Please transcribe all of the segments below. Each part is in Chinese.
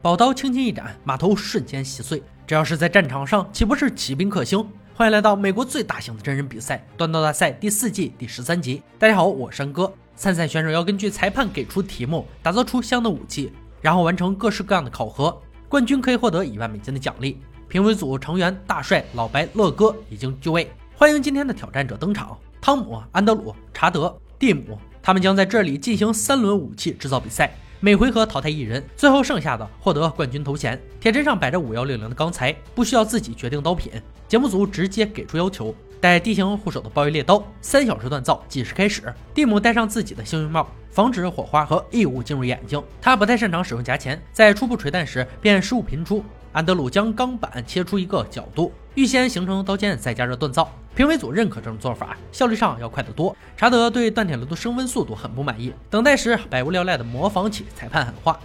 宝刀轻轻一斩，马头瞬间稀碎。这要是在战场上，岂不是骑兵克星？欢迎来到美国最大型的真人比赛——断刀大赛第四季第十三集。大家好，我是山哥。参赛选手要根据裁判给出题目，打造出相应的武器，然后完成各式各样的考核。冠军可以获得一万美金的奖励。评委组成员大帅、老白、乐哥已经就位，欢迎今天的挑战者登场：汤姆、安德鲁、查德、蒂姆。他们将在这里进行三轮武器制造比赛。每回合淘汰一人，最后剩下的获得冠军头衔。铁砧上摆着五幺六零的钢材，不需要自己决定刀品。节目组直接给出要求：带地形护手的暴雨猎刀，三小时锻造，计时开始。蒂姆戴上自己的幸运帽，防止火花和异物进入眼睛。他不太擅长使用夹钳，在初步锤弹时便失误频出。安德鲁将钢板切出一个角度，预先形成刀尖，再加热锻造。评委组认可这种做法，效率上要快得多。查德对锻铁炉的升温速度很不满意，等待时百无聊赖地模仿起裁判喊话。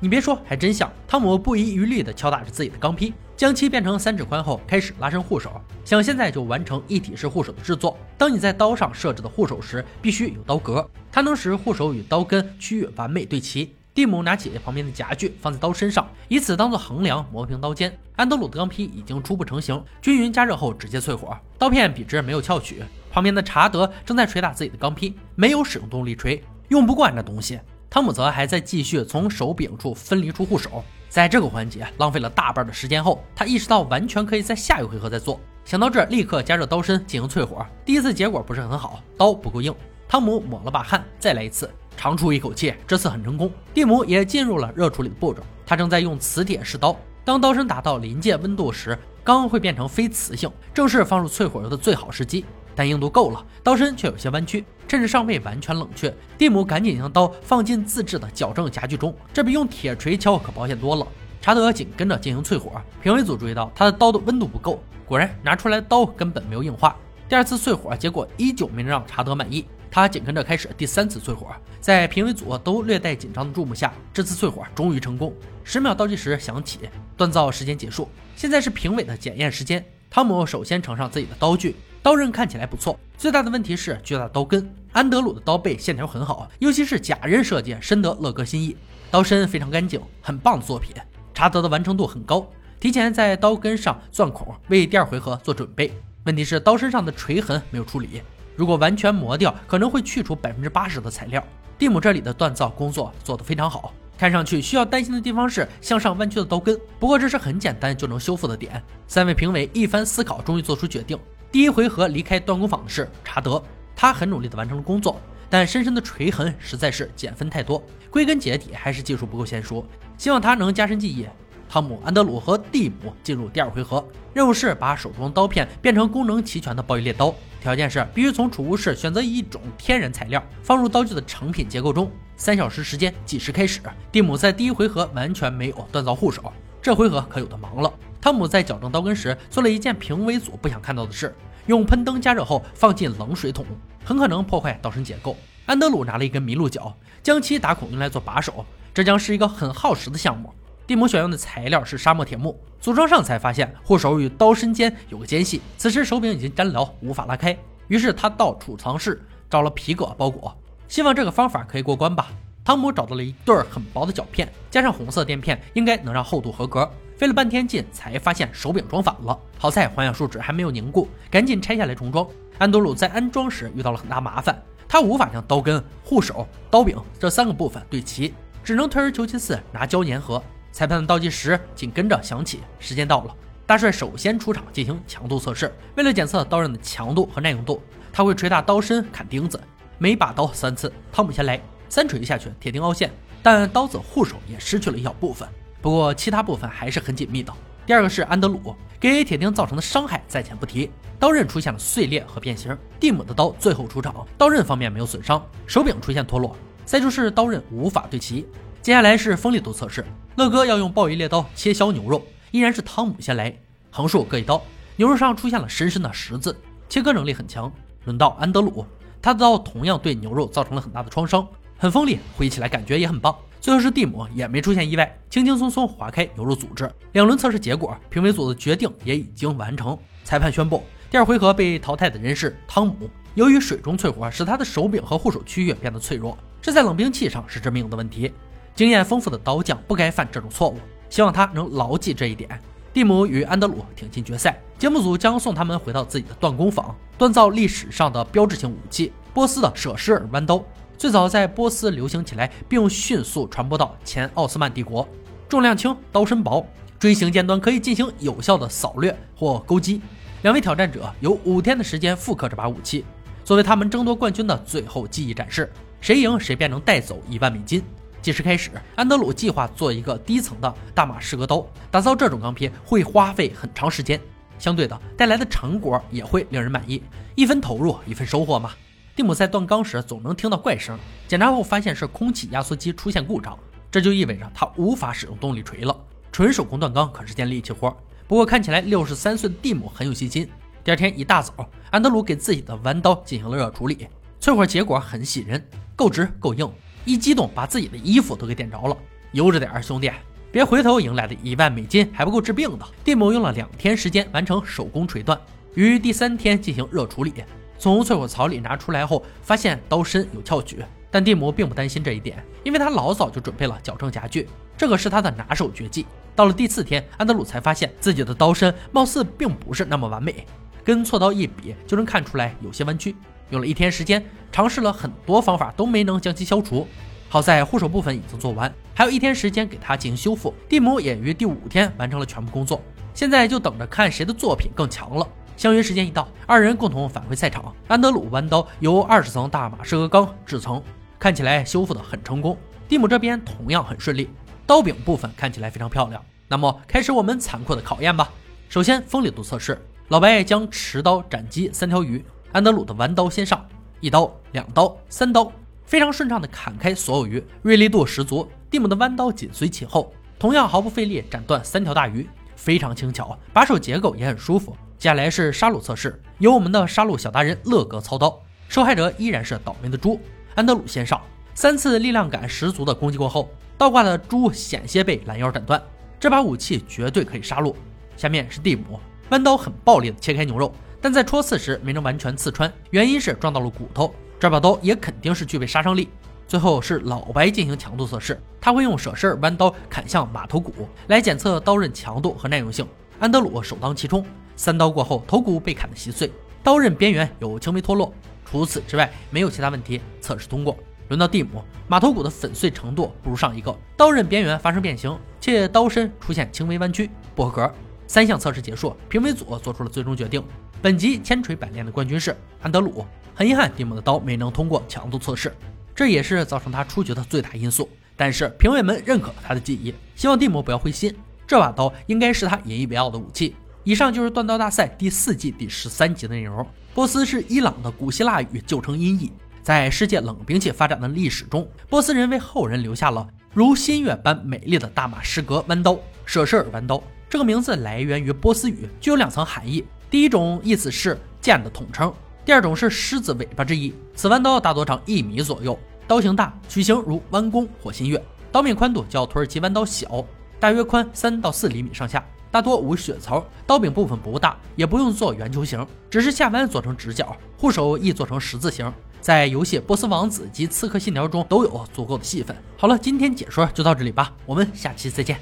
你别说，还真像。汤姆不遗余力地敲打着自己的钢坯，将其变成三指宽后，开始拉伸护手，想现在就完成一体式护手的制作。当你在刀上设置的护手时，必须有刀格，它能使护手与刀根区域完美对齐。蒂姆拿起旁边的夹具，放在刀身上，以此当做衡量，磨平刀尖。安德鲁的钢坯已经初步成型，均匀加热后直接淬火，刀片笔直，没有翘曲。旁边的查德正在捶打自己的钢坯，没有使用动力锤，用不惯这东西。汤姆则还在继续从手柄处分离出护手，在这个环节浪费了大半的时间后，他意识到完全可以在下一回合再做。想到这，立刻加热刀身进行淬火。第一次结果不是很好，刀不够硬。汤姆抹了把汗，再来一次。长出一口气，这次很成功。蒂姆也进入了热处理的。步骤，他正在用磁铁试刀。当刀身达到临界温度时，钢会变成非磁性，正是放入淬火油的。最好时机。但硬度够了，刀身却有些弯曲，趁着尚未完全冷却。蒂姆赶紧将刀放进自制的。矫正夹具中，这比用铁锤敲可保险多了。查德紧跟着进行淬火，评委组注意到他的。刀的。温度不够，果然拿出来的。刀根本没有硬化。第二次淬火结果依旧没能让查德满意。他紧跟着开始第三次淬火，在评委组都略带紧张的注目下，这次淬火终于成功。十秒倒计时响起，锻造时间结束。现在是评委的检验时间。汤姆首先呈上自己的刀具，刀刃看起来不错，最大的问题是巨大的刀根。安德鲁的刀背线条很好，尤其是假刃设计深得乐哥心意。刀身非常干净，很棒的作品。查德的完成度很高，提前在刀根上钻孔，为第二回合做准备。问题是刀身上的锤痕没有处理。如果完全磨掉，可能会去除百分之八十的材料。蒂姆这里的锻造工作做得非常好，看上去需要担心的地方是向上弯曲的刀根，不过这是很简单就能修复的点。三位评委一番思考，终于做出决定：第一回合离开锻工坊的是查德，他很努力地完成了工作，但深深的锤痕实在是减分太多，归根结底还是技术不够娴熟，希望他能加深技艺。汤姆、安德鲁和蒂姆进入第二回合，任务是把手中的刀片变成功能齐全的暴雨猎刀。条件是必须从储物室选择一种天然材料，放入刀具的成品结构中。三小时时间计时开始。蒂姆在第一回合完全没有锻造护手，这回合可有的忙了。汤姆在矫正刀根时做了一件评委组不想看到的事：用喷灯加热后放进冷水桶，很可能破坏刀身结构。安德鲁拿了一根麋鹿角，将其打孔用来做把手，这将是一个很耗时的项目。蒂姆选用的材料是沙漠铁木，组装上才发现护手与刀身间有个间隙，此时手柄已经粘牢，无法拉开。于是他到储藏室找了皮革包裹，希望这个方法可以过关吧。汤姆找到了一对很薄的角片，加上红色垫片，应该能让厚度合格。费了半天劲，才发现手柄装反了。好在环氧树脂还没有凝固，赶紧拆下来重装。安德鲁在安装时遇到了很大麻烦，他无法将刀根、护手、刀柄这三个部分对齐，只能退而求其次，拿胶粘合。裁判的倒计时紧跟着响起，时间到了。大帅首先出场进行强度测试，为了检测刀刃的强度和耐用度，他会捶打刀身砍钉子，每把刀三次。汤姆先来，三锤下去，铁钉凹陷，但刀子护手也失去了一小部分，不过其他部分还是很紧密的。第二个是安德鲁，给铁钉造成的伤害在前不提，刀刃出现了碎裂和变形。蒂姆的刀最后出场，刀刃方面没有损伤，手柄出现脱落，再就是刀刃无法对齐。接下来是锋利度测试，乐哥要用鲍鱼猎刀切削牛肉，依然是汤姆先来，横竖各一刀，牛肉上出现了深深的十字，切割能力很强。轮到安德鲁，他的刀同样对牛肉造成了很大的创伤，很锋利，挥起来感觉也很棒。最后是蒂姆，也没出现意外，轻轻松松划开牛肉组织。两轮测试结果，评委组的决定也已经完成，裁判宣布第二回合被淘汰的人是汤姆，由于水中淬火使他的手柄和护手区域变得脆弱，这在冷兵器上是致命的问题。经验丰富的刀匠不该犯这种错误，希望他能牢记这一点。蒂姆与安德鲁挺进决赛，节目组将送他们回到自己的锻工坊，锻造历史上的标志性武器——波斯的舍施尔弯刀。最早在波斯流行起来，并迅速传播到前奥斯曼帝国。重量轻，刀身薄，锥形尖端可以进行有效的扫掠或勾击。两位挑战者有五天的时间复刻这把武器，作为他们争夺冠军的最后记忆展示。谁赢，谁便能带走一万美金。计时开始，安德鲁计划做一个低层的大马士革刀。打造这种钢坯会花费很长时间，相对的带来的成果也会令人满意。一分投入，一分收获嘛。蒂姆在锻钢时总能听到怪声，检查后发现是空气压缩机出现故障，这就意味着他无法使用动力锤了。纯手工锻钢可是件力气活，不过看起来六十三岁的蒂姆很有信心。第二天一大早，安德鲁给自己的弯刀进行了热处理，淬火结果很喜人，够直够硬。一激动，把自己的衣服都给点着了。悠着点儿，兄弟，别回头迎来的一万美金还不够治病的。蒂姆用了两天时间完成手工锤锻，于第三天进行热处理。从淬火槽里拿出来后，发现刀身有翘曲，但蒂姆并不担心这一点，因为他老早就准备了矫正夹具，这可是他的拿手绝技。到了第四天，安德鲁才发现自己的刀身貌似并不是那么完美，跟锉刀一比，就能看出来有些弯曲。用了一天时间，尝试了很多方法，都没能将其消除。好在护手部分已经做完，还有一天时间给他进行修复。蒂姆也于第五天完成了全部工作，现在就等着看谁的作品更强了。相约时间一到，二人共同返回赛场。安德鲁弯刀由二十层大马士革钢制成，看起来修复的很成功。蒂姆这边同样很顺利，刀柄部分看起来非常漂亮。那么开始我们残酷的考验吧。首先锋利度测试，老白将持刀斩击三条鱼。安德鲁的弯刀先上，一刀、两刀、三刀，非常顺畅地砍开所有鱼，锐利度十足。蒂姆的弯刀紧随其后，同样毫不费力斩断三条大鱼，非常轻巧，把手结构也很舒服。接下来是杀戮测试，由我们的杀戮小达人乐哥操刀，受害者依然是倒霉的猪。安德鲁先上，三次力量感十足的攻击过后，倒挂的猪险些被拦腰斩断，这把武器绝对可以杀戮。下面是蒂姆，弯刀很暴力的切开牛肉。但在戳刺时没能完全刺穿，原因是撞到了骨头。这把刀也肯定是具备杀伤力。最后是老白进行强度测试，他会用舍身弯刀砍向马头骨来检测刀刃强度和耐用性。安德鲁首当其冲，三刀过后头骨被砍得稀碎，刀刃边缘有轻微脱落。除此之外没有其他问题，测试通过。轮到蒂姆，马头骨的粉碎程度不如上一个，刀刃边缘发生变形，且刀身出现轻微弯曲，不合格。三项测试结束，评委组做出了最终决定。本集千锤百炼的冠军是安德鲁。很遗憾，蒂姆的刀没能通过强度测试，这也是造成他出局的最大因素。但是评委们认可了他的技艺，希望蒂姆不要灰心。这把刀应该是他引以为傲的武器。以上就是锻刀大赛第四季第十三集的内容。波斯是伊朗的古希腊语，旧称音译。在世界冷兵器发展的历史中，波斯人为后人留下了如新月般美丽的大马士革弯刀——舍舍尔弯刀。这个名字来源于波斯语，具有两层含义。第一种意思是剑的统称，第二种是狮子尾巴之一。此弯刀大多长一米左右，刀形大，曲形如弯弓或新月。刀面宽度较土耳其弯刀小，大约宽三到四厘米上下，大多无血槽。刀柄部分不大，也不用做圆球形，只是下弯做成直角。护手亦做成十字形，在游戏《波斯王子》及《刺客信条》中都有足够的戏份。好了，今天解说就到这里吧，我们下期再见。